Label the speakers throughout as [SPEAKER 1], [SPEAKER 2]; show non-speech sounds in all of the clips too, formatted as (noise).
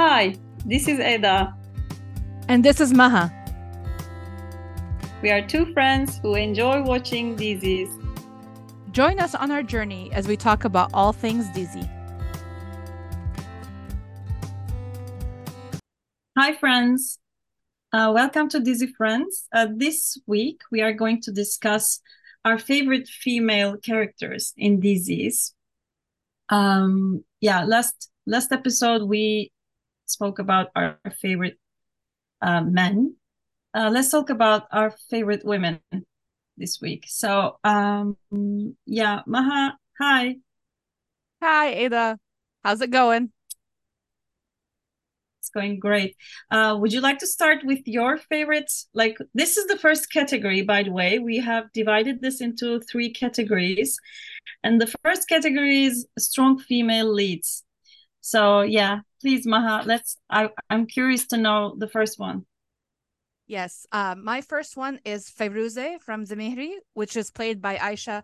[SPEAKER 1] Hi, this is Eda.
[SPEAKER 2] And this is Maha.
[SPEAKER 1] We are two friends who enjoy watching Dizis.
[SPEAKER 2] Join us on our journey as we talk about all things Dizi.
[SPEAKER 1] Hi, friends. Uh, welcome to Dizi Friends. Uh, this week, we are going to discuss our favorite female characters in Dizis. Um, yeah, last last episode we spoke about our favorite uh, men. Uh, let's talk about our favorite women this week. So, um, yeah, Maha, hi.
[SPEAKER 2] Hi, Eda. How's it going?
[SPEAKER 1] It's going great. Uh, would you like to start with your favorites? Like, this is the first category, by the way. We have divided this into three categories. And the first category is strong female leads. So, yeah, please, Maha, let's. I, I'm curious to know the first one.
[SPEAKER 2] Yes. Uh, my first one is Firuze from Zemheri, which is played by Ayça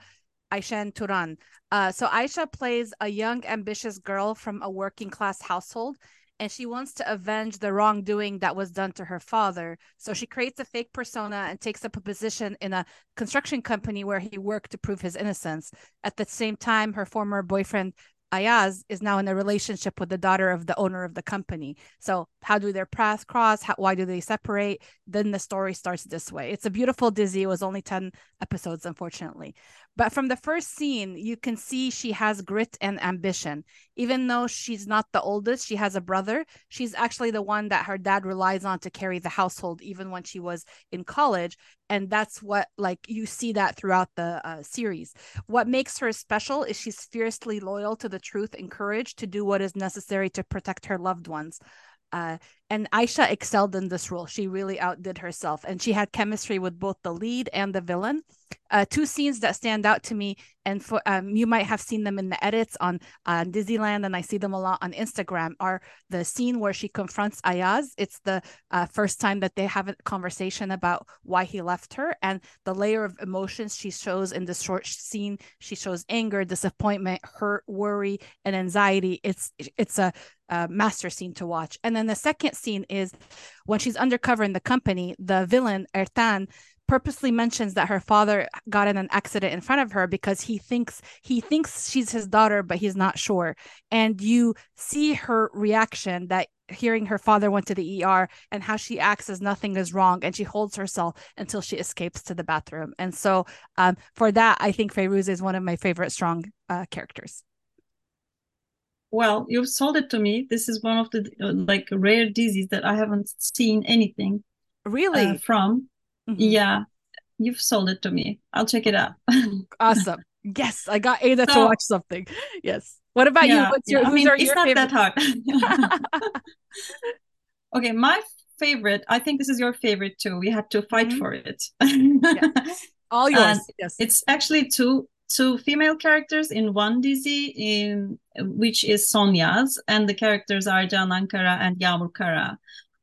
[SPEAKER 2] Ayşin Turan. Uh, so Ayça plays a young, ambitious girl from a working class household, and she wants to avenge the wrongdoing that was done to her father. So she creates a fake persona and takes up a position in a construction company where he worked to prove his innocence. At the same time, her former boyfriend Ayaz is now in a relationship with the daughter of the owner of the company. So how do their paths cross? How, why do they separate? Then the story starts this way. It's a beautiful Dizi. It was only 10 episodes, unfortunately. But from the first scene, you can see she has grit and ambition. Even though she's not the oldest, she has a brother. She's actually the one that her dad relies on to carry the household, even when she was in college. And that's what, like, you see that throughout the uh, series. What makes her special is she's fiercely loyal to the truth and courage to do what is necessary to protect her loved ones. Uh, and Ayça excelled in this role. She really outdid herself, and she had chemistry with both the lead and the villain. Uh, two scenes that stand out to me, and for um, you might have seen them in the edits on uh, Disneyland, and I see them a lot on Instagram. Are the scene where she confronts Ayaz? It's the uh, first time that they have a conversation about why he left her, and the layer of emotions she shows in this short scene. She shows anger, disappointment, hurt, worry, and anxiety. It's it's a master scene to watch. And then the second scene is when she's undercover in the company, the villain, Ertan, purposely mentions that her father got in an accident in front of her because he thinks he thinks she's his daughter but he's not sure. And you see her reaction that hearing her father went to the ER and how she acts as nothing is wrong and she holds herself until she escapes to the bathroom. And so um, for that I think Firuze is one of my favorite strong uh, characters
[SPEAKER 1] well, you've sold it to me. This is one of the uh, like rare dizis that I haven't seen anything
[SPEAKER 2] really
[SPEAKER 1] uh, from. Mm-hmm. Yeah, you've sold it to me. I'll check it out. (laughs)
[SPEAKER 2] awesome. Yes, I got Eda so, to watch something. Yes. What about yeah, you? What's your?
[SPEAKER 1] Yeah.
[SPEAKER 2] I
[SPEAKER 1] mean,
[SPEAKER 2] it's
[SPEAKER 1] not
[SPEAKER 2] favorite?
[SPEAKER 1] that hard. (laughs) (laughs) okay, my favorite. I think this is your favorite too. We had to fight mm-hmm. for it.
[SPEAKER 2] yes. All yours. And yes.
[SPEAKER 1] It's actually two two female characters in one Dizi, in which is Son Yaz, and the characters are Canan Kara and Yağmur Kara.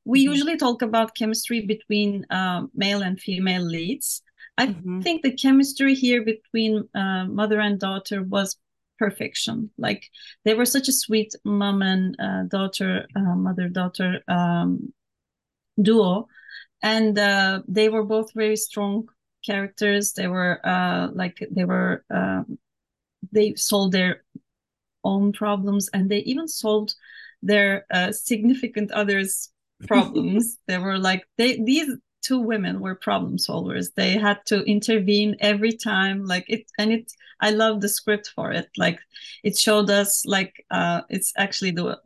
[SPEAKER 1] We mm-hmm. usually talk about chemistry between uh, male and female leads. I mm-hmm. think the chemistry here between uh, mother and daughter was perfection. Like they were such a sweet mom and uh, daughter, uh, mother daughter um, duo, and uh, they were both very strong characters. They were uh, like they were um, they solved their own problems and they even solved their uh, significant others (laughs) problems they were like they these two women were problem solvers they had to intervene every time like it and it i love the script for it like it showed us like uh it's actually the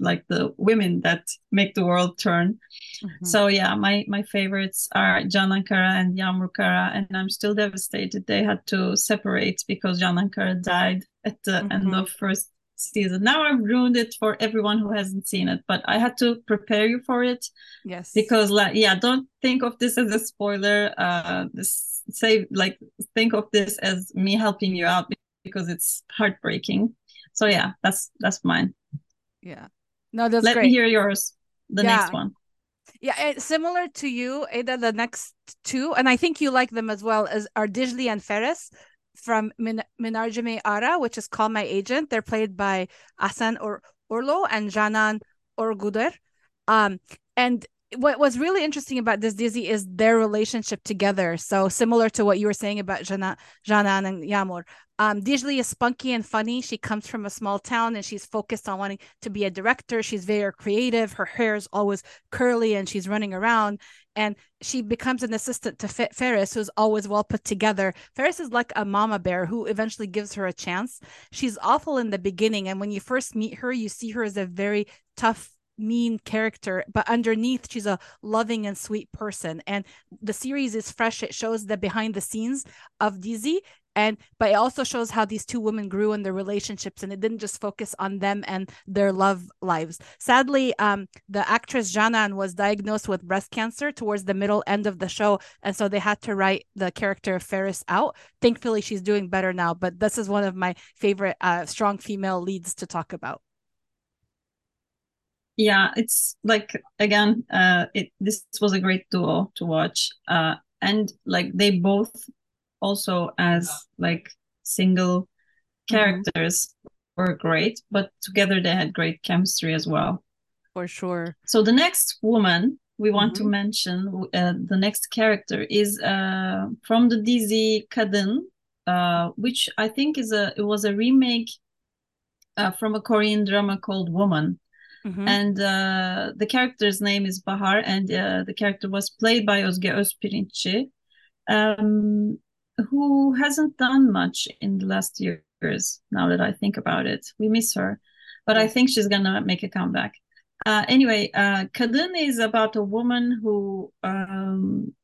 [SPEAKER 1] like the women that make the world turn mm-hmm. so yeah my my favorites are Canan Kara and Yağmur Kara and i'm still devastated they had to separate because Canan Kara died at the mm-hmm. end of first season. Now I've ruined it for everyone who hasn't seen it, but I had to prepare you for it.
[SPEAKER 2] Yes.
[SPEAKER 1] Because like yeah, don't think of this as a spoiler. Uh this say like think of this as me helping you out because it's heartbreaking. So yeah, that's that's mine.
[SPEAKER 2] Yeah. No, that's
[SPEAKER 1] Let
[SPEAKER 2] great.
[SPEAKER 1] me hear yours. The yeah. next one.
[SPEAKER 2] Yeah, similar to you, Eda, the next two, and I think you like them as well, as are Dicle and Feris from Min- Ara, which is Call My Agent. They're played by Asan or Urlo and Canan Ergüder. Um, and what was really interesting about this dizi is their relationship together. So similar to what you were saying about Jana, Canan and Yağmur. Um, Dicle is spunky and funny. She comes from a small town and she's focused on wanting to be a director. She's very creative. Her hair is always curly and she's running around. And she becomes an assistant to Feris, who's always well put together. Feris is like a mama bear who eventually gives her a chance. She's awful in the beginning. And when you first meet her, you see her as a very tough mean character, but underneath she's a loving and sweet person. And the series is fresh. It shows the behind the scenes of Dizi. And but it also shows how these two women grew in their relationships, and it didn't just focus on them and their love lives. Sadly, um, the actress Canan was diagnosed with breast cancer towards the middle end of the show, and so they had to write the character of Feris out. Thankfully, she's doing better now. But this is one of my favorite uh, strong female leads to talk about
[SPEAKER 1] yeah it's like again uh it this was a great duo to watch uh and like they both also as like single mm-hmm. characters mm-hmm. were great but together they had great chemistry as well
[SPEAKER 2] for sure
[SPEAKER 1] so the next woman we want mm-hmm. to mention uh, the next character is uh from the dizi Kadın uh which i think is a it was a remake uh, from a korean drama called woman Mm-hmm. And uh, the character's name is Bahar, and uh, the character was played by Özge Özpirinççi, um, who hasn't done much in the last years. Now that I think about it, we miss her, but I think she's gonna make a comeback. Uh, anyway, uh, Kadın is about a woman who um,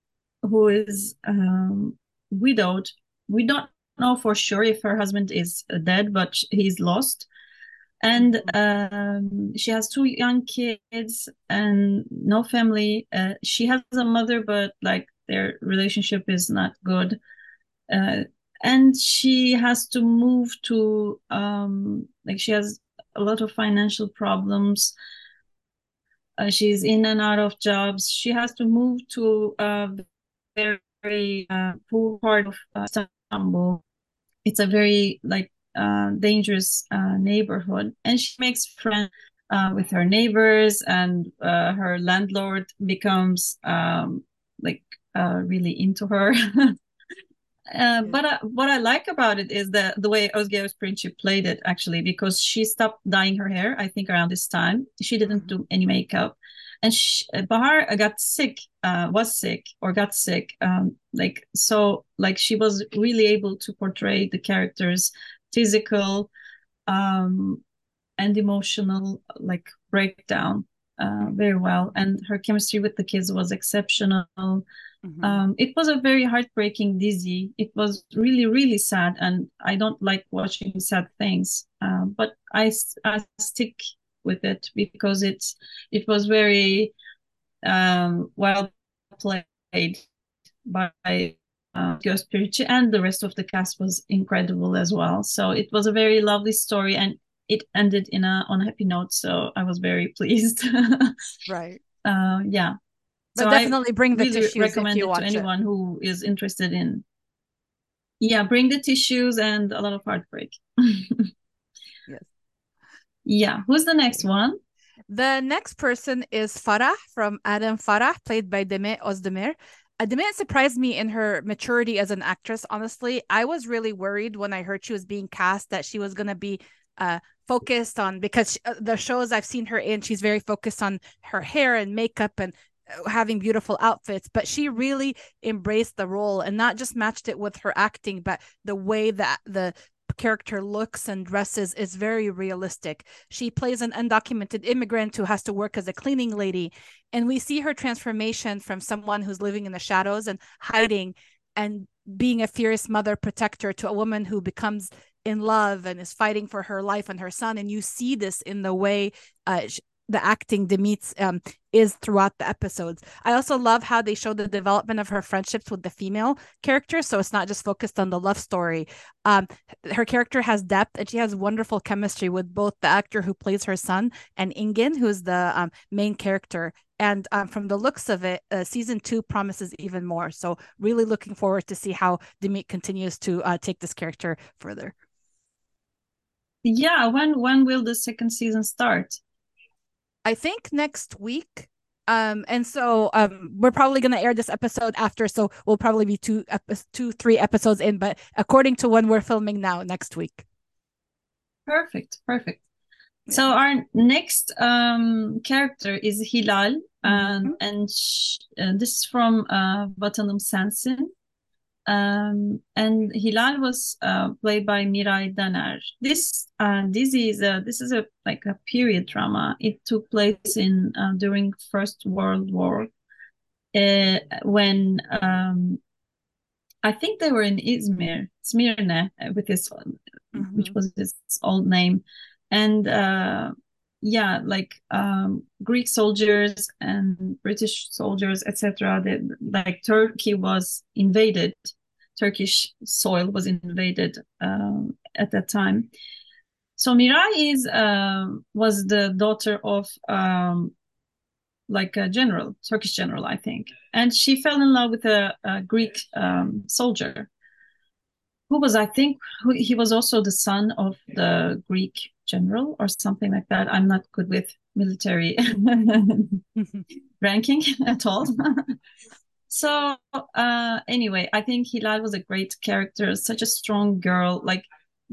[SPEAKER 1] who is um, widowed. We don't know for sure if her husband is dead, but he's lost and um, she has two young kids and no family uh, she has a mother but like their relationship is not good uh, and she has to move to um, like she has a lot of financial problems. Uh, she's in and out of jobs. She has to move to a very uh, poor part of uh, istanbul. It's a very like uh, dangerous uh, neighborhood, and she makes friends uh, with her neighbors, and uh, her landlord becomes um, like uh, really into her. (laughs) Uh, but what I like about it is the the way Özge Özpirinççi played it actually because she stopped dyeing her hair I think around this time. She didn't mm-hmm. do any makeup. And she, Bahar got sick was sick or got sick um, like so like she was really able to portray the characters physical um, and emotional like breakdown uh, very well and her chemistry with the kids was exceptional mm-hmm. um, it was a very heartbreaking dizi. it was really really sad and i don't like watching sad things uh, but I, I stick with it because it's it was very um, well played by uh, Özpirinççi and the rest of the cast was incredible as well. So it was a very lovely story and it ended in a on a happy note. So I was very (laughs) pleased.
[SPEAKER 2] right.
[SPEAKER 1] Uh, yeah.
[SPEAKER 2] But so definitely I bring the really tissues recommend it
[SPEAKER 1] to anyone
[SPEAKER 2] it.
[SPEAKER 1] who is interested in. Yeah, bring the tissues and a lot of heartbreak. (laughs) yes. Yeah. Who's the next one?
[SPEAKER 2] The next person is Farah from Adım Farah, played by Demet Özdemir. Demet surprised me in her maturity as an actress. Honestly, I was really worried when I heard she was being cast that she was going to be uh, focused on because she, uh, the shows I've seen her in, she's very focused on her hair and makeup and uh, having beautiful outfits. But she really embraced the role and not just matched it with her acting, but the way that the character looks and dresses is very realistic. She plays an undocumented immigrant who has to work as a cleaning lady. And we see her transformation from someone who's living in the shadows and hiding and being a fierce mother protector to a woman who becomes in love and is fighting for her life and her son. And you see this in the way uh, the acting Demet's um, is throughout the episodes. I also love how they show the development of her friendships with the female characters. So it's not just focused on the love story. Um, her character has depth and she has wonderful chemistry with both the actor who plays her son and Engin, who's the um, main character. And um, from the looks of it, uh, season two promises even more. So really looking forward to see how Demet continues to uh, take this character further.
[SPEAKER 1] Yeah, when when will the second season start?
[SPEAKER 2] I think next week. Um, and so um, we're probably gonna air this episode after, so we'll probably be two, epi- two, three episodes in. But according to when we're filming now, next week.
[SPEAKER 1] Perfect, perfect. Yeah. So our next um, character is Hilal, mm-hmm. um, and sh- uh, this is from uh, Vatanım Sensin. Um, and Hilal was uh, played by Miray Daner. This uh, this is a this is a like a period drama. It took place in uh, during First World War, uh, when um, I think they were in Izmir, Smyrna, uh, with this, mm-hmm. which was his old name, and uh, yeah, like um, Greek soldiers and British soldiers, etc. That like Turkey was invaded, Turkish soil was invaded um, at that time. So Miray is uh, was the daughter of um, like a general, Turkish general, I think, and she fell in love with a, a Greek um, soldier who was, I think, who, he was also the son of the Greek general or something like that. I'm not good with military (laughs) (laughs) ranking at all. (laughs) so uh, anyway, I think Hilal was a great character, such a strong girl. Like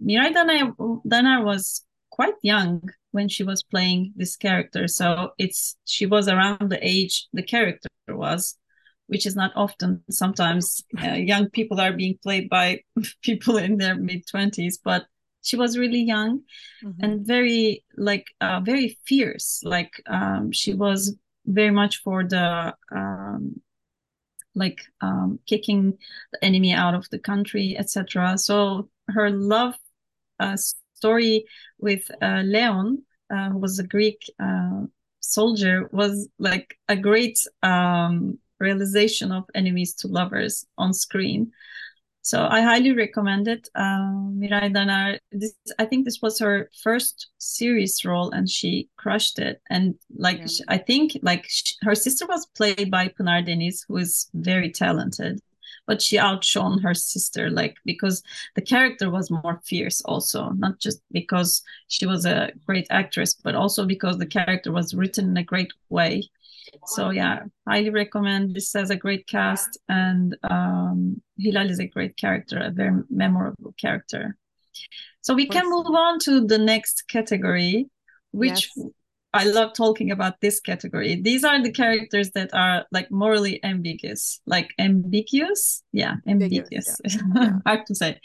[SPEAKER 1] Miray Daner, Daner was quite young when she was playing this character. So it's she was around the age the character was which is not often. Sometimes uh, young people are being played by people in their mid 20s, but she was really young mm-hmm. and very like uh, very fierce like um, she was very much for the um, like um, kicking the enemy out of the country etc so her love uh, story with uh, leon uh, who was a greek uh, soldier was like a great um, realization of enemies to lovers on screen. So I highly recommend it. Um, Miray Daner, this, I think this was her first series role, and she crushed it. And like yeah. she, I think, like she, her sister was played by Pınar Deniz, who is very talented, but she outshone her sister, like because the character was more fierce. Also, not just because she was a great actress, but also because the character was written in a great way so yeah, highly recommend. This has a great cast, and um, Hilal is a great character, a very memorable character. So we can move on to the next category, which yes. I love talking about this category. These are the characters that are like morally ambiguous, like ambiguous. Yeah, ambiguous. ambiguous yeah. (laughs) Hard to say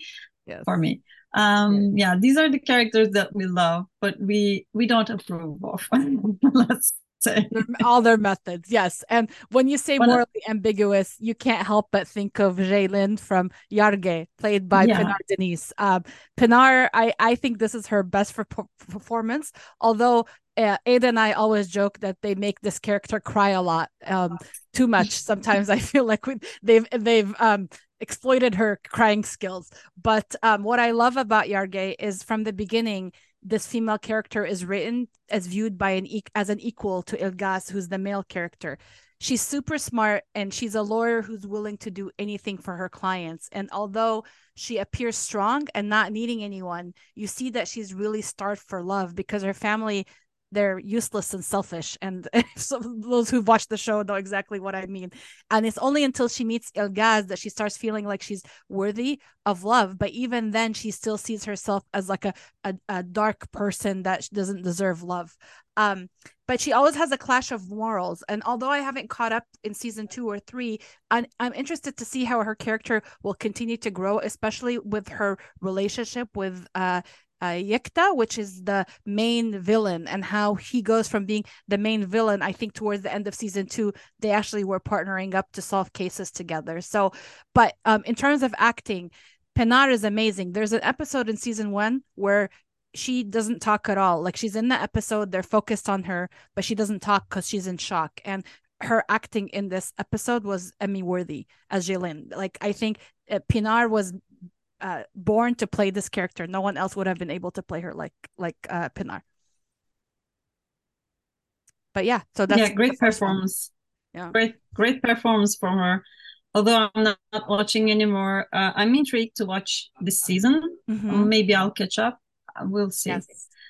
[SPEAKER 1] yes. for me. Um, yeah. yeah, these are the characters that we love, but we we don't approve of. (laughs) Let's
[SPEAKER 2] say. (laughs) All their methods, yes. And when you say morally ambiguous, you can't help but think of Ceylin from Yargı, played by yeah. Pınar Deniz. Um, Pınar, I, I think this is her best for performance, although uh, Eda and I always joke that they make this character cry a lot, um, too much. (laughs) Sometimes I feel like we, they've they've um, exploited her crying skills. But um, what I love about Yargı is from the beginning, this female character is written as viewed by an e- as an equal to Ilgaz, who's the male character. She's super smart and she's a lawyer who's willing to do anything for her clients. And although she appears strong and not needing anyone, you see that she's really starved for love because her family they're useless and selfish. And (laughs) so those who've watched the show know exactly what I mean. And it's only until she meets Ilgaz that she starts feeling like she's worthy of love. But even then, she still sees herself as like a, a, a dark person that doesn't deserve love. Um, but she always has a clash of morals. And although I haven't caught up in season two or three, I'm, I'm interested to see how her character will continue to grow, especially with her relationship with uh, Yekta, which is the main villain, and how he goes from being the main villain. I think towards the end of season two, they actually were partnering up to solve cases together. So, but um, in terms of acting, Pınar is amazing. There's an episode in season one where she doesn't talk at all. Like she's in the episode, they're focused on her, but she doesn't talk because she's in shock. And her acting in this episode was Emmy worthy as Ceylin. Like I think uh, Pınar was uh, born to play this character. No one else would have been able to play her like like uh, Pınar. But yeah, so that's
[SPEAKER 1] yeah, great performance. One. Yeah, great great performance from her. Although I'm not, not watching anymore, uh, I'm intrigued to watch this season. Mm-hmm. Maybe I'll catch up. We'll see.
[SPEAKER 2] Yes.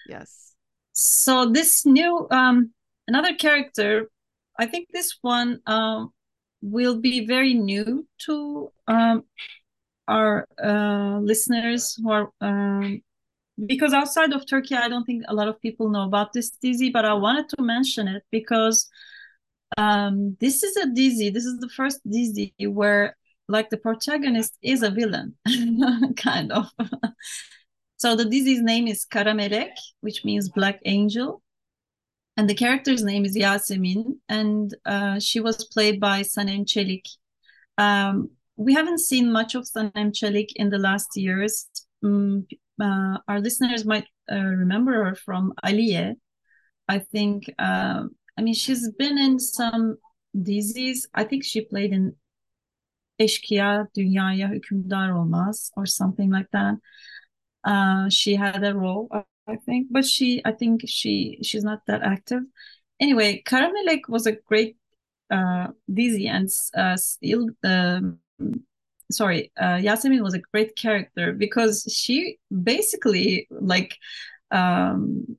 [SPEAKER 2] Yes.
[SPEAKER 1] So this new um another character, I think this one um, will be very new to um, our uh, listeners who are um, because outside of Turkey, I don't think a lot of people know about this dizi, but I wanted to mention it because um, this is a dizi. This is the first dizi where like the protagonist is a villain, (laughs) kind of. so the dizi's name is Karamelek, which means black angel. And the character's name is Yasemin, and uh, she was played by Sanem Çelik. Um, we haven't seen much of Sanem Çelik in the last years. Um, uh, our listeners might uh, remember her from Aliye. I think, uh, I mean, she's been in some dizis. I think she played in Eşkıya Dünyaya Hükümdar Olmaz or something like that. Uh, she had a role, I think, but she, I think she, she's not that active. Anyway, Karamelek was a great uh, dizi and uh, still, um, sorry, uh, Yasemin was a great character because she basically like um,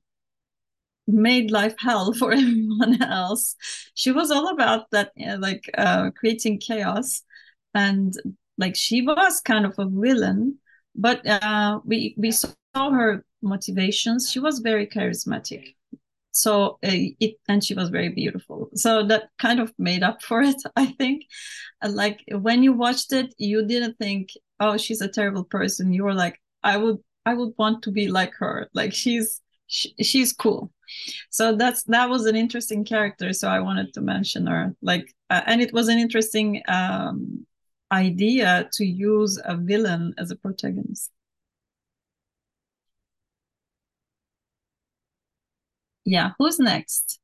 [SPEAKER 1] made life hell for (laughs) everyone else. She was all about that, like uh, creating chaos, and like she was kind of a villain, but uh, we we saw her motivations. She was very charismatic so uh, it and she was very beautiful. So that kind of made up for it (laughs) i think. Like when you watched it you didn't think oh she's a terrible person. You were like i would i would want to be like her. Like she's she, she's cool. So that's that was an interesting character so i wanted to mention her. Like uh, and it was an interesting um idea to use a villain as a protagonist Yeah, who's next?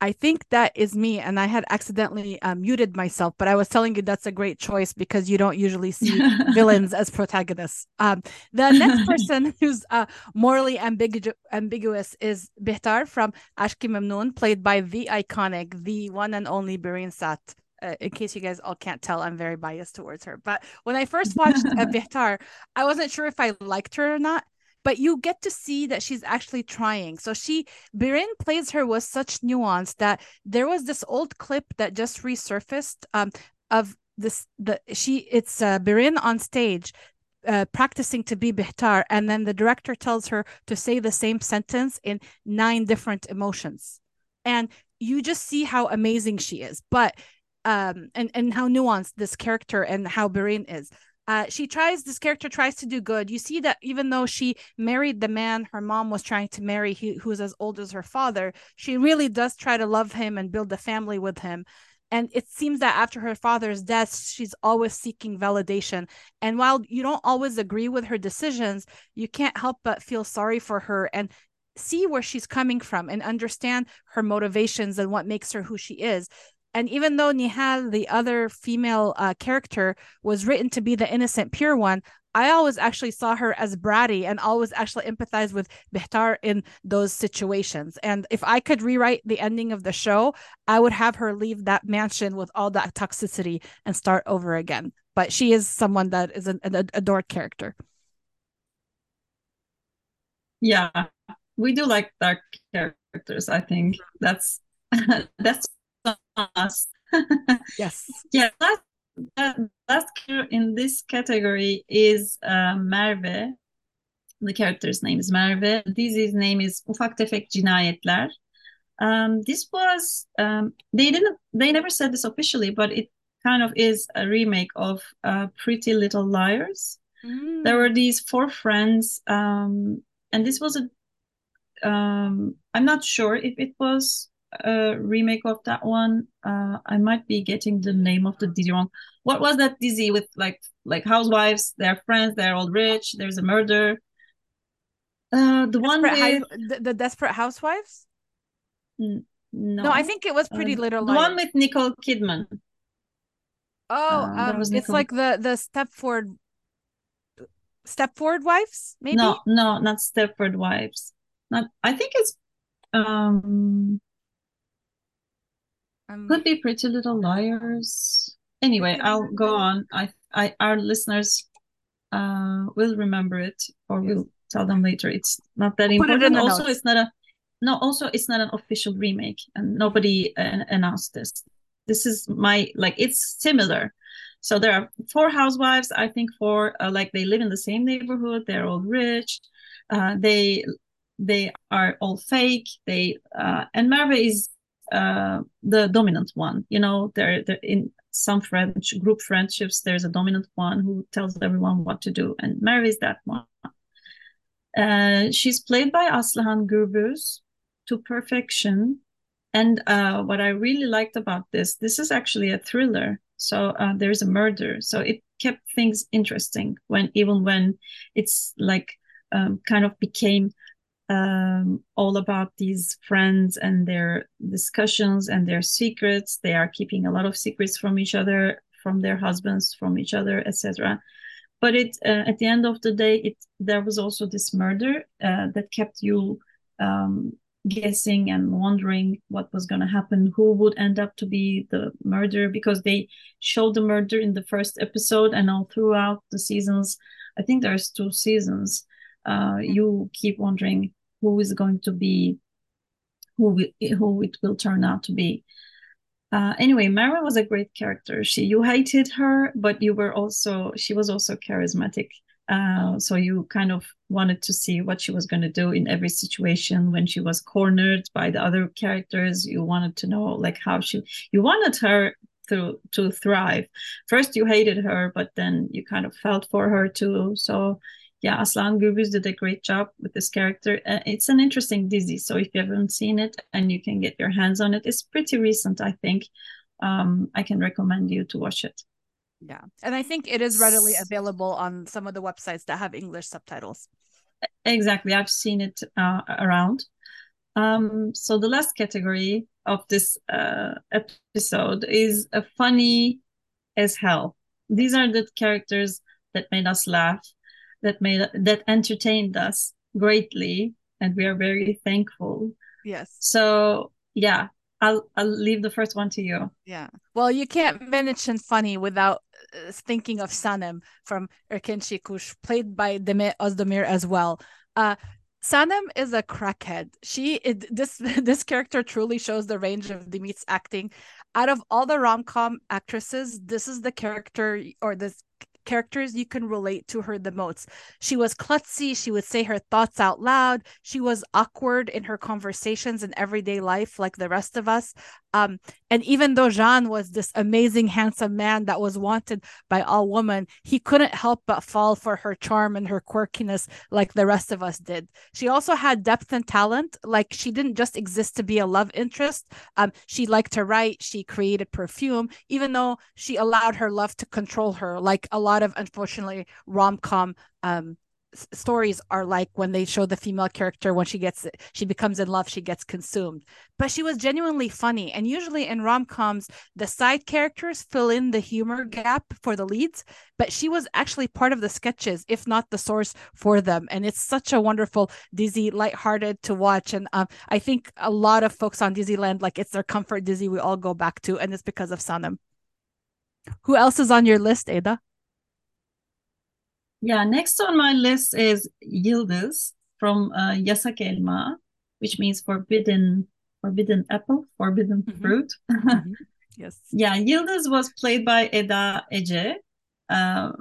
[SPEAKER 2] I think that is me, and I had accidentally uh, muted myself. But I was telling you that's a great choice because you don't usually see (laughs) villains as protagonists. Um, the next person (laughs) who's uh, morally ambigu- ambiguous is Bihter from Aşk-ı Memnu, played by the iconic, the one and only Beren Saat. Uh, in case you guys all can't tell, I'm very biased towards her. But when I first watched uh, (laughs) Bihter, I wasn't sure if I liked her or not but you get to see that she's actually trying. So she Beren plays her with such nuance that there was this old clip that just resurfaced um, of this the she it's uh, Beren on stage uh, practicing to be Bihter, and then the director tells her to say the same sentence in nine different emotions, and you just see how amazing she is, but um, and and how nuanced this character and how Beren is. Uh, she tries this character tries to do good. You see that even though she married the man her mom was trying to marry who's as old as her father she really does try to love him and build a family with him. And it seems that after her father's death she's always seeking validation. And while you don't always agree with her decisions you can't help but feel sorry for her and see where she's coming from and understand her motivations and what makes her who she is and even though Nihal, the other female uh, character, was written to be the innocent, pure one, I always actually saw her as bratty and always actually empathized with Bihter in those situations. And if I could rewrite the ending of the show, I would have her leave that mansion with all that toxicity and start over again. But she is someone that is an, an adored character.
[SPEAKER 1] Yeah, we do like dark characters. I think that's (laughs) that's us.
[SPEAKER 2] yes. (laughs)
[SPEAKER 1] Yeah. Last, uh, last in this category is uh, Merve. The character's name is Merve. This is name is Ufak Tefek Cinayetler. Um, this was um, they didn't they never said this officially, but it kind of is a remake of uh, Pretty Little Liars. Mm. There were these four friends, um, and this was a. am um, not sure if it was a remake of that one. Uh, I might be getting the name of the dizi wrong. What was that dizi with like like housewives? They're friends. They're all rich. There's a murder. Uh, the desperate one with
[SPEAKER 2] the, the, Desperate Housewives.
[SPEAKER 1] no,
[SPEAKER 2] no, I think it was Pretty uh, Little.
[SPEAKER 1] The one with Nicole Kidman.
[SPEAKER 2] Oh, uh, um, it's Nicole... like the the Stepford Stepford Wives, maybe.
[SPEAKER 1] No, no, not Stepford Wives. Not. I think it's um um, Could be Pretty Little Liars. Anyway, I'll go on. I, I, our listeners uh, will remember it, or yes. we'll tell them later. It's not that important. It also, notes. it's not a, no, also it's not an official remake, and nobody uh, announced this. This is my like it's similar. So there are four housewives. I think four uh, like they live in the same neighborhood. They're all rich. Uh, they they are all fake. They uh, and Merve is uh, the dominant one. You know, they're, they're in some French group friendships. There's a dominant one who tells everyone what to do, and Mary is that one. Uh, she's played by Aslihan Gürbüz to perfection. And uh, what I really liked about this, this is actually a thriller. So uh, there's a murder. So it kept things interesting when even when it's like um, kind of became um, all about these friends and their discussions and their secrets. They are keeping a lot of secrets from each other, from their husbands, from each other, etc. But it uh, at the end of the day, it there was also this murder uh, that kept you um, guessing and wondering what was going to happen, who would end up to be the murderer, because they showed the murder in the first episode and all throughout the seasons. I think there's two seasons. Uh, you keep wondering who is going to be, who who it will turn out to be. Uh, anyway, Mara was a great character. She you hated her, but you were also she was also charismatic. Uh, so you kind of wanted to see what she was going to do in every situation when she was cornered by the other characters. You wanted to know like how she you wanted her to to thrive. First you hated her, but then you kind of felt for her too. So yeah, Aslan Gürbüz did a great job with this character. Uh, it's an interesting dizi, so if you haven't seen it and you can get your hands on it, it's pretty recent, I think. Um, I can recommend you to watch it.
[SPEAKER 2] Yeah, and I think it is readily available on some of the websites that have English subtitles.
[SPEAKER 1] Exactly, I've seen it uh, around. Um, so the last category of this uh, episode is a funny as hell. These are the characters that made us laugh that made that entertained us greatly and we are very thankful.
[SPEAKER 2] Yes.
[SPEAKER 1] So yeah i'll i'll leave the first one to you.
[SPEAKER 2] Yeah. Well you can't mention funny without uh, thinking of sanem from Erkenci Kuş played by demet özdemir as well. Uh Sanem is a crackhead. She it, this (laughs) this character truly shows the range of Demet's acting. Out of all the rom com actresses, this is the character or this characters you can relate to her the most. She was klutzy, she would say her thoughts out loud, she was awkward in her conversations in everyday life like the rest of us. Um, and even though Can was this amazing, handsome man that was wanted by all women, he couldn't help but fall for her charm and her quirkiness like the rest of us did. She also had depth and talent. Like she didn't just exist to be a love interest. Um, she liked to write, she created perfume, even though she allowed her love to control her, like a lot of unfortunately rom com um stories are like when they show the female character when she gets she becomes in love she gets consumed. But she was genuinely funny. And usually in rom-coms the side characters fill in the humor gap for the leads but she was actually part of the sketches if not the source for them. And it's such a wonderful dizi lighthearted to watch. And um, i think a lot of folks on disneyland like it's their comfort dizi we all go back to and it's because of sanem who else is on your list eda
[SPEAKER 1] yeah, next on my list is Yildiz from uh, Yasak Elma, which means forbidden forbidden apple, forbidden mm-hmm. fruit. (laughs)
[SPEAKER 2] mm-hmm. Yes.
[SPEAKER 1] Yeah, Yildiz was played by Eda Ece. Uh,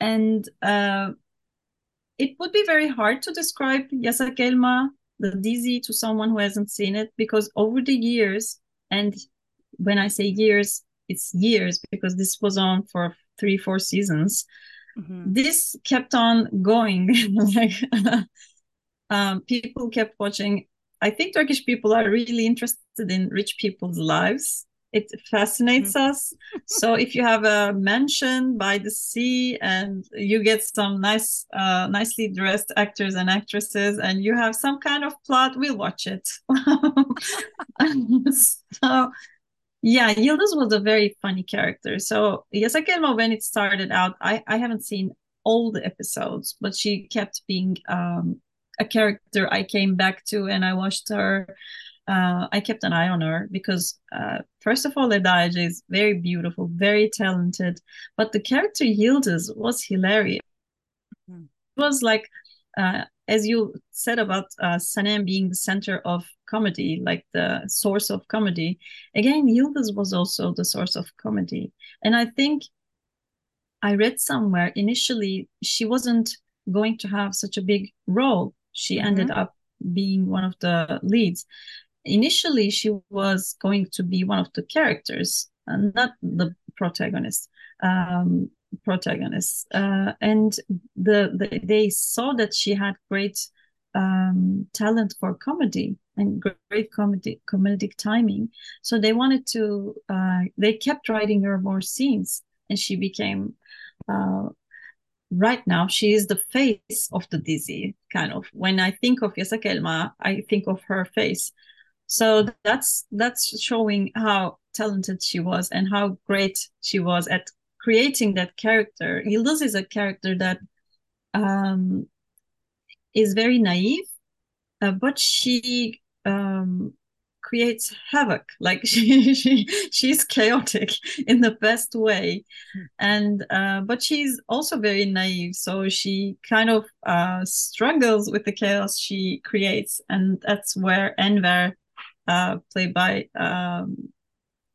[SPEAKER 1] and uh, it would be very hard to describe Yasak Elma, the dizi, to someone who hasn't seen it because over the years, and when I say years, it's years because this was on for three, four seasons. Mm-hmm. This kept on going. (laughs) like (laughs) um, people kept watching. I think Turkish people are really interested in rich people's lives. It fascinates mm-hmm. us. so if you have a mansion by the sea and you get some nice, uh, nicely dressed actors and actresses, and you have some kind of plot, we'll watch it. (laughs) so yeah, Yıldız was a very funny character. So Yasak Elma, when it started out, I, I haven't seen all the episodes, but she kept being um, a character I came back to and I watched her. Uh, I kept an eye on her because, uh, first of all, Eda Ece is very beautiful, very talented, but the character Yıldız was hilarious. Mm. It was like uh, as you said about uh, Sanem being the center of comedy, like the source of comedy, again, Yıldız was also the source of comedy. And I think I read somewhere initially she wasn't going to have such a big role. She mm-hmm. ended up being one of the leads. Initially, she was going to be one of the characters, uh, not the protagonist. Um, protagonists, uh, and the, the, they saw that she had great um, talent for comedy and great comedy comedic timing. So they wanted to. Uh, they kept writing her more scenes, and she became uh, right now she is the face of the dizi kind of when i think of Yasak Elma i think of her face so that's that's showing how talented she was and how great she was at creating that character. Yıldız is a character that um, is very naive uh, but she um, creates havoc. (laughs) Like she, she she's chaotic (laughs) in the best way. And uh, but she's also very naive so she kind of uh, struggles with the chaos she creates and that's where Ender uh, played by um,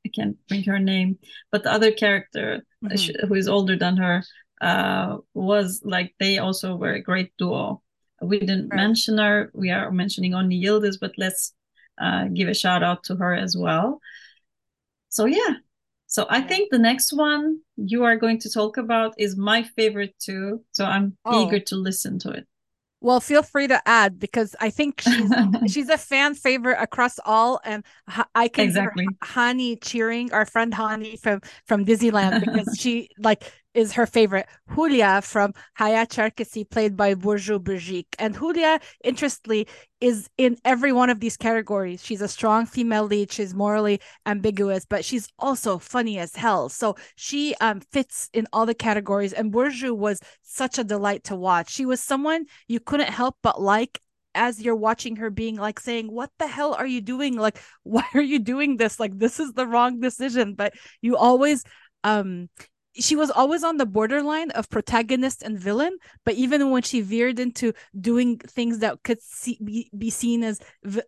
[SPEAKER 1] i can't bring her name but the other character mm-hmm. who is older than her uh, was like they also were a great duo we didn't right. mention her we are mentioning only Yildiz, but let's uh, give a shout out to her as well. So yeah, so I think the next one you are going to talk about is my favorite too. So I'm oh. eager to listen to it.
[SPEAKER 2] Well, feel free to add because I think she's (laughs) she's a fan favorite across all, and I can exactly. Hani cheering our friend Hani from from Disneyland because (laughs) she like is her favorite. Hülya from Hayat Şarkısı, played by Burcu Biricik. And Hülya, interestingly, is in every one of these categories. She's a strong female lead. She's morally ambiguous, but she's also funny as hell. So she um, fits in all the categories. And Burcu was such a delight to watch. She was someone you couldn't help but like as you're watching her being like saying what the hell are you doing like (laughs) why are you doing this like this is the wrong decision but you always um she was always on the borderline of protagonist and villain but even when she veered into doing things that could see, be, be seen as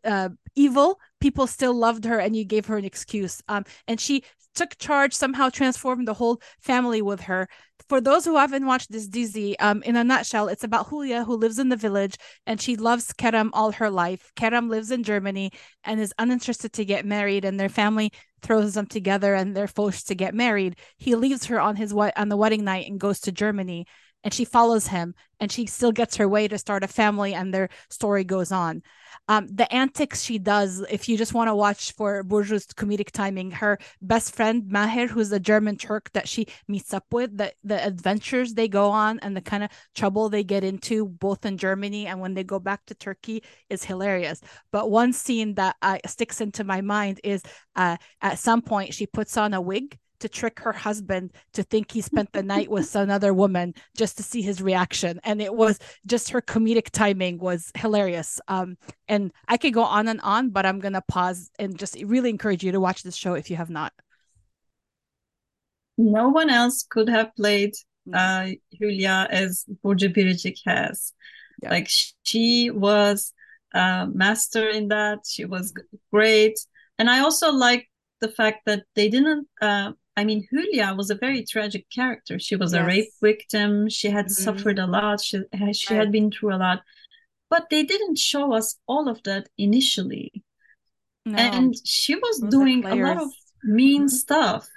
[SPEAKER 2] uh, evil people still loved her and you gave her an excuse. Um, and she took charge somehow transformed the whole family with her. For those who haven't watched this dizi um, in a nutshell it's about Hülya who lives in the village and she loves Kerem all her life. Kerem lives in Germany and is uninterested to get married and their family throws them together and they're forced to get married. He leaves her on his on the wedding night and goes to Germany and she follows him and she still gets her way to start a family and their story goes on. Um, the antics she does if you just want to watch for Burcu's comedic timing her best friend Mahir who's a German Turk that she meets up with the, the adventures they go on and the kind of trouble they get into both in Germany and when they go back to Turkey is hilarious. But one scene that uh, sticks into my mind is uh, at some point she puts on a wig to trick her husband to think he spent the night with another woman just to see his reaction. And it was just her comedic timing was hilarious. Um and i could go on and on but i'm gonna pause and just really encourage you to watch this show if you have not.
[SPEAKER 1] No one else could have played uh Hülya as Burcu Biricik has. Yeah. like she was a master in that. She was great. And i also like the fact that they didn't uh, I mean, Hülya was a very tragic character. She was yes. a rape victim. She had mm-hmm. suffered a lot. She, she right. had been through a lot. But they didn't show us all of that initially. No. And she was Those doing a lot of mean mm-hmm. stuff.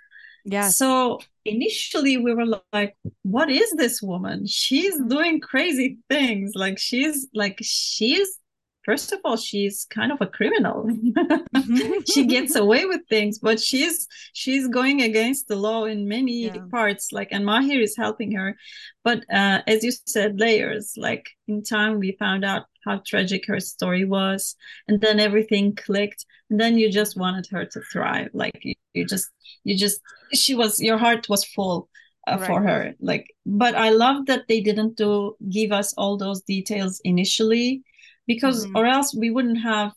[SPEAKER 1] Yeah. So initially we were like, what is this woman? She's mm-hmm. doing crazy things. Like she's like she's first of all she's kind of a criminal (laughs) (laughs) she gets away with things but she's she's going against the law in many yeah. parts like and mahir is helping her but uh, as you said layers like in time we found out how tragic her story was and then everything clicked and then you just wanted her to thrive like you, you just you just she was your heart was full uh, right. for her like but i love that they didn't do give us all those details initially because mm-hmm. or else we wouldn't have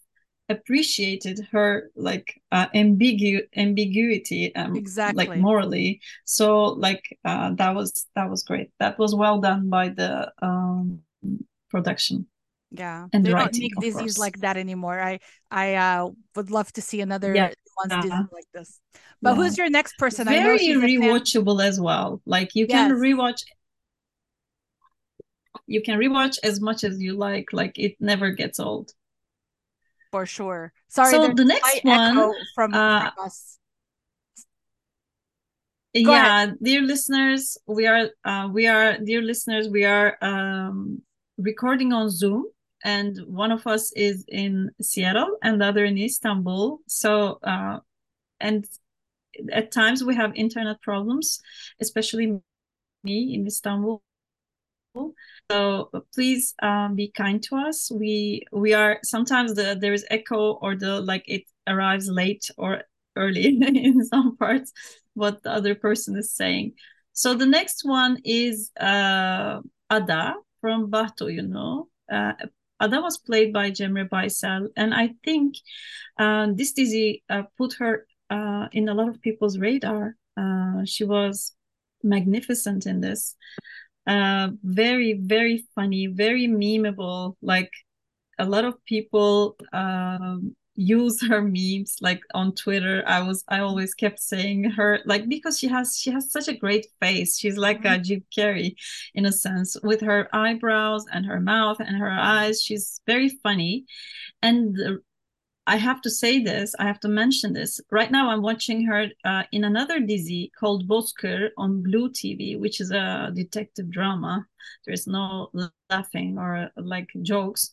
[SPEAKER 1] appreciated her like uh, ambigu- ambiguity um, exactly like morally so like uh, that was that was great that was well done by the um, production
[SPEAKER 2] Yeah,
[SPEAKER 1] and
[SPEAKER 2] they
[SPEAKER 1] writing,
[SPEAKER 2] don't make
[SPEAKER 1] dizis
[SPEAKER 2] like that anymore. I I uh, would love to see another
[SPEAKER 1] Yeah.
[SPEAKER 2] dizi like this. But
[SPEAKER 1] Yeah.
[SPEAKER 2] who's your next person?
[SPEAKER 1] Very
[SPEAKER 2] she's a fan.
[SPEAKER 1] rewatchable as well. Like you can rewatch you can rewatch as much as you like. Like it never gets old.
[SPEAKER 2] For sure. Sorry,
[SPEAKER 1] So the next one,
[SPEAKER 2] from,
[SPEAKER 1] uh,
[SPEAKER 2] from us. Go
[SPEAKER 1] yeah dear listeners we are uh, we are dear listeners we are um, recording on zoom and one of us is in seattle and the other in istanbul so uh, and at times we have internet problems especially me in istanbul so please um, be kind to us. We we are sometimes the there is echo or the like it arrives late or early (laughs) in some parts what the other person is saying. So the next one is uh, ada from Baht Oyunu. Uh, ada was played by Cemre Baysel and i think uh, this dizi uh, put her uh, in a lot of people's radar. Uh, she was magnificent in this uh very very funny very memeable like a lot of people um use her memes like on twitter. I was i always kept saying her like because she has she has such a great face. She's like a jim carrey in a sense with her eyebrows and her mouth and her eyes. She's very funny. And the, I have to say this, I have to mention this. Right now, I'm watching her uh, in another dizi called Bozkır on BluTV, which is a detective drama. There's no laughing or like jokes.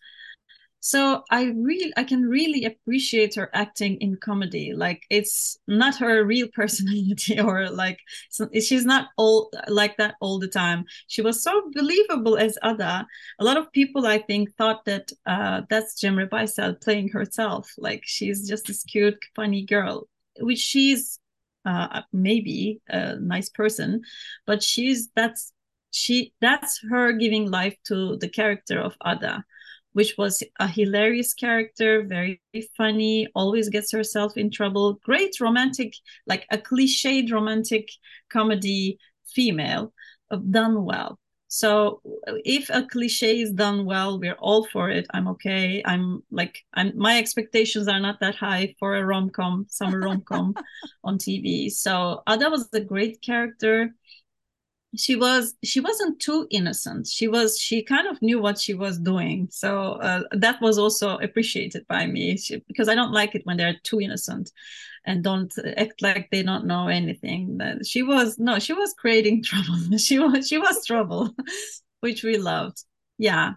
[SPEAKER 1] So I really, I can really appreciate her acting in comedy. Like it's not her real (laughs) personality, or like she's not all like that all the time. She was so believable as Ada. A lot of people, I think, thought that uh, that's Cemre Baysel playing herself. Like she's just this cute, funny girl, which she's uh, maybe a nice person, but she's that's she that's her giving life to the character of Ada which was a hilarious character, very funny, always gets herself in trouble. Great romantic, like a cliched romantic comedy female, uh, done well. So if a cliche is done well, we're all for it. I'm okay. I'm like I'm my expectations are not that high for a rom-com, summer rom-com (laughs) on TV. So Ada was a great character she was she wasn't too innocent. She was she kind of knew what she was doing. So uh, that was also appreciated by me. She, because i don't like it when they're too innocent and don't act like they don't know anything. That she was no she was creating (laughs) trouble. She was she was trouble (laughs) which we loved. Yeah.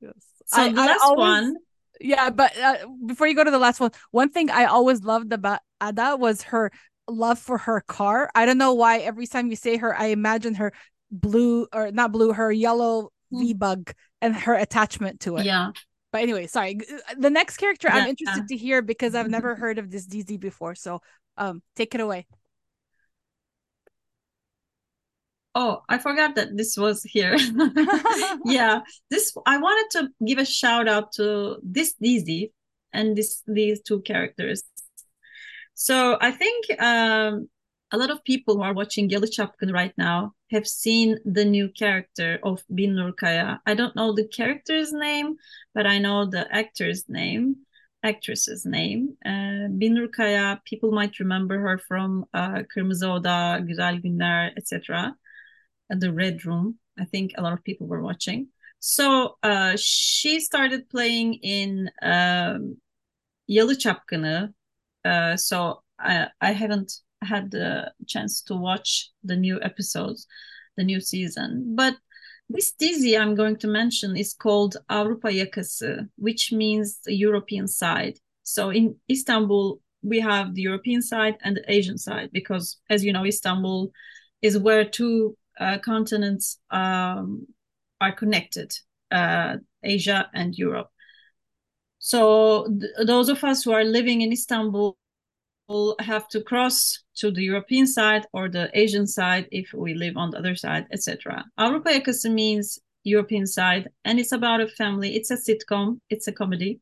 [SPEAKER 2] Yes.
[SPEAKER 1] so
[SPEAKER 2] I,
[SPEAKER 1] the last
[SPEAKER 2] always,
[SPEAKER 1] one.
[SPEAKER 2] Yeah but uh, before you go to the last one one thing i always loved about ada was her love for her car. I don't know why every time you say her, I imagine her blue or not blue, her yellow V bug and her attachment to it.
[SPEAKER 1] yeah
[SPEAKER 2] But anyway, sorry. The next character I'm
[SPEAKER 1] Yeah.
[SPEAKER 2] interested to hear because I've never (laughs) heard of this dizi before. So um take it away.
[SPEAKER 1] oh i forgot that this was here (laughs) yeah this i wanted to give a shout out to this dizi and this these two characters so i think um, a lot of people who are watching Yalı right now have seen the new character of Binnur Kaya. I don't know the character's name, but I know the actor's name, actress's name. Uh, Binnur Kaya, people might remember her from uh, Kırmızı Oda, Güzel Günler, etc. The Red Room. I think a lot of people were watching. So uh, she started playing in um, Yalı Çapkını. Uh, so I, I haven't had the chance to watch the new episodes, the new season. But this dizi I'm going to mention is called Avrupa Yakası, which means the European side. So in Istanbul, we have the European side and the Asian side because, as you know, Istanbul is where two uh, continents um, are connected, uh, Asia and Europe. So th- those of us who are living in Istanbul will have to cross to the European side or the Asian side if we live on the other side, etc. Avrupa Yakası means European side, and it's about a family. It's a sitcom. It's a comedy.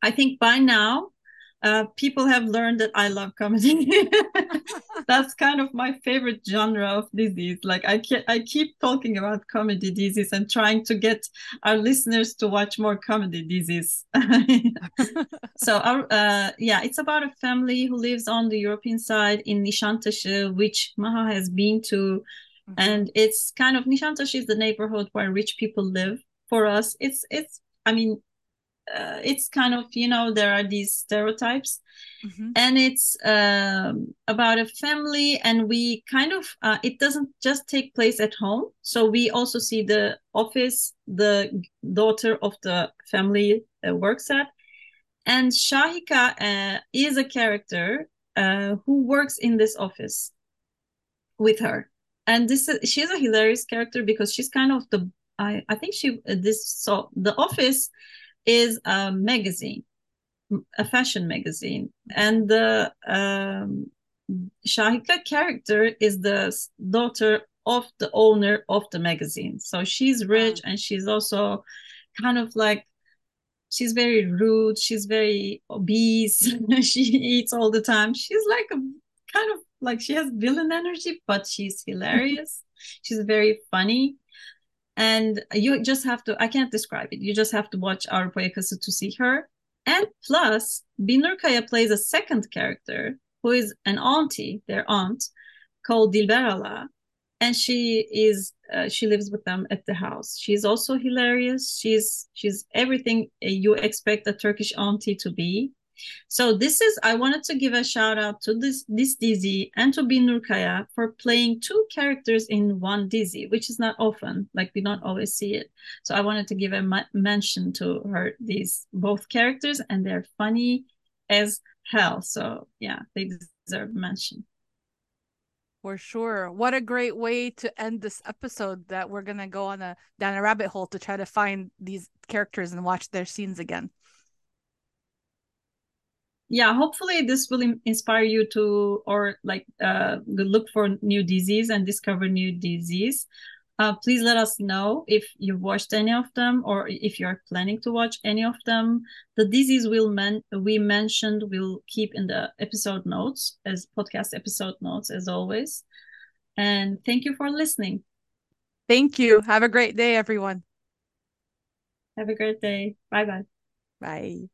[SPEAKER 1] I think by now, uh, people have learned that I love comedy. (laughs) that's kind of my favorite genre of dizis. Like I ke- I keep talking about comedy dizis and trying to get our listeners to watch more comedy dizis. (laughs) so our uh, yeah, it's about a family who lives on the European side in Nişantaşı, which Maha has been to. Mm-hmm. And it's kind of Nişantaşı is the neighborhood where rich people live. For us, it's it's I mean uh, it's kind of you know there are these stereotypes. Mm-hmm. and it's um, about a family and we kind of uh, it doesn't just take place at home. So we also see the office the daughter of the family uh, works at. And Şahika uh, is a character uh, who works in this office with her. And this is, she's a hilarious character because she's kind of the I, I think she this so the office is a magazine, a fashion magazine, and the um, Şahika character is the daughter of the owner of the magazine. So she's rich and she's also kind of like she's very rude, she's very obese, (laughs) she eats all the time. She's like a kind of like she has villain energy, but she's hilarious. (laughs) she's very funny and you just have to i can't describe it. You just have to watch Avrupa Yakası to see her. And plus Binnur Kaya plays a second character who is an auntie their aunt called Dilber Hala. And she is uh, she lives with them at the house. She's also hilarious. She's she's everything you expect a turkish auntie to be so this is I wanted to give a shout out to this this dizi and to Binnur Kaya for playing two characters in one dizi, which is not often. Like we don't always see it. So I wanted to give a mention to her these both characters, and they're funny as hell. So yeah, they deserve mention.
[SPEAKER 2] For sure. What a great way to end this episode that we're gonna go on a down a rabbit hole to try to find these characters and watch their scenes again
[SPEAKER 1] yeah hopefully this will inspire you to or like uh, look for new dizis and discover new dizis. Uh, please let us know if you've watched any of them or if you're planning to watch any of them. The dizis will men- we mentioned will keep in the episode notes as podcast episode notes as always. And thank you for listening.
[SPEAKER 2] Thank you. Have a great day everyone.
[SPEAKER 1] Have a great day. Bye bye
[SPEAKER 2] bye